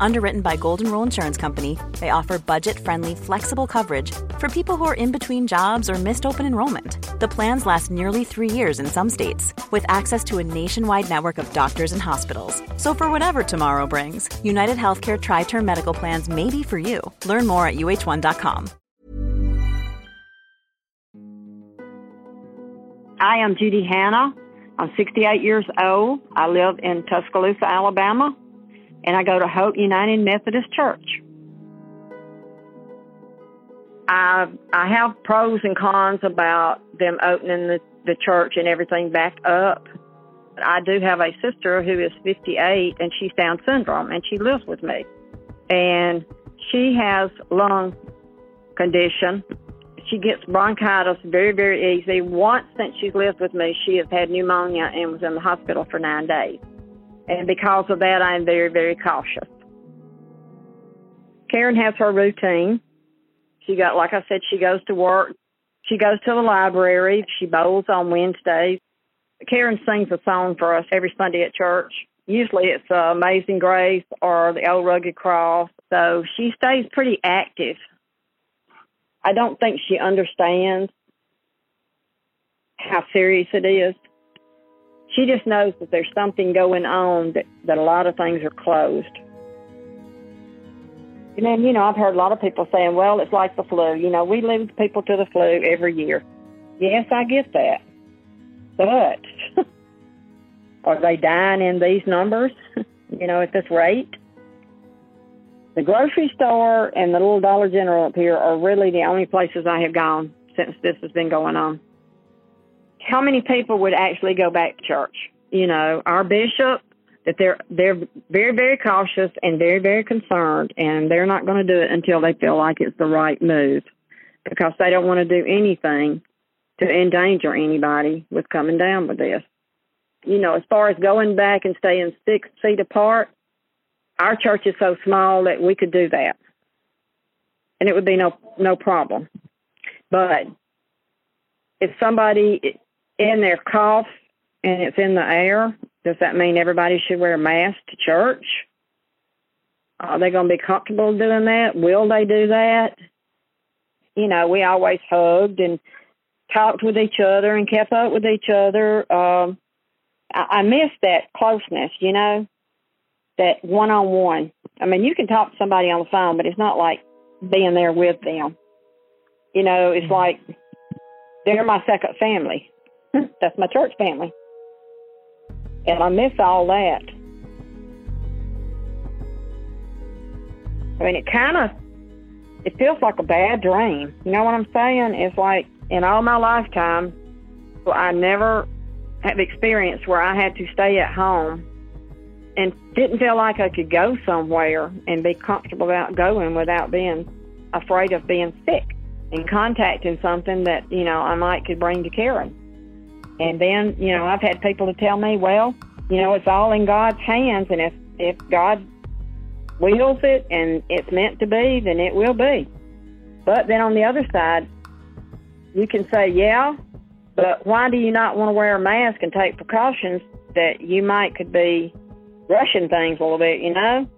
Underwritten by Golden Rule Insurance Company, they offer budget friendly, flexible coverage for people who are in between jobs or missed open enrollment. The plans last nearly three years in some states, with access to a nationwide network of doctors and hospitals. So, for whatever tomorrow brings, United Healthcare Tri Term Medical Plans may be for you. Learn more at uh1.com. I am Judy Hanna. I'm 68 years old. I live in Tuscaloosa, Alabama and I go to Hope United Methodist Church. I I have pros and cons about them opening the, the church and everything back up. I do have a sister who is 58 and she's Down syndrome and she lives with me. And she has lung condition. She gets bronchitis very, very easy. Once since she's lived with me, she has had pneumonia and was in the hospital for nine days. And because of that, I'm very, very cautious. Karen has her routine. She got, like I said, she goes to work. She goes to the library. She bowls on Wednesdays. Karen sings a song for us every Sunday at church. Usually it's uh, Amazing Grace or the Old Rugged Cross. So she stays pretty active. I don't think she understands how serious it is she just knows that there's something going on that, that a lot of things are closed. And then, you know, I've heard a lot of people saying, well, it's like the flu. You know, we lose people to the flu every year. Yes, I get that. But are they dying in these numbers, you know, at this rate? The grocery store and the little Dollar General up here are really the only places I have gone since this has been going on how many people would actually go back to church? You know, our bishop that they're they're very very cautious and very very concerned, and they're not going to do it until they feel like it's the right move, because they don't want to do anything to endanger anybody with coming down with this. You know, as far as going back and staying six feet apart, our church is so small that we could do that, and it would be no no problem. But if somebody in their cough and it's in the air, does that mean everybody should wear a mask to church? Are they going to be comfortable doing that? Will they do that? You know, we always hugged and talked with each other and kept up with each other. Um, I, I miss that closeness, you know, that one on one. I mean, you can talk to somebody on the phone, but it's not like being there with them. You know, it's like they're my second family. That's my church family. And I miss all that. I mean, it kind of, it feels like a bad dream. You know what I'm saying? It's like in all my lifetime, I never have experienced where I had to stay at home and didn't feel like I could go somewhere and be comfortable about going without being afraid of being sick and contacting something that, you know, I might could bring to Karen. And then, you know, I've had people to tell me, well, you know, it's all in God's hands, and if if God wills it and it's meant to be, then it will be. But then on the other side, you can say, yeah, but why do you not want to wear a mask and take precautions that you might could be rushing things a little bit, you know?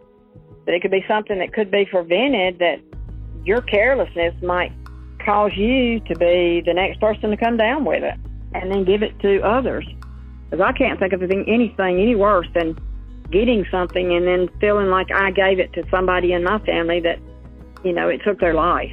That it could be something that could be prevented that your carelessness might cause you to be the next person to come down with it and then give it to others. Because I can't think of anything any worse than getting something and then feeling like I gave it to somebody in my family that, you know, it took their life.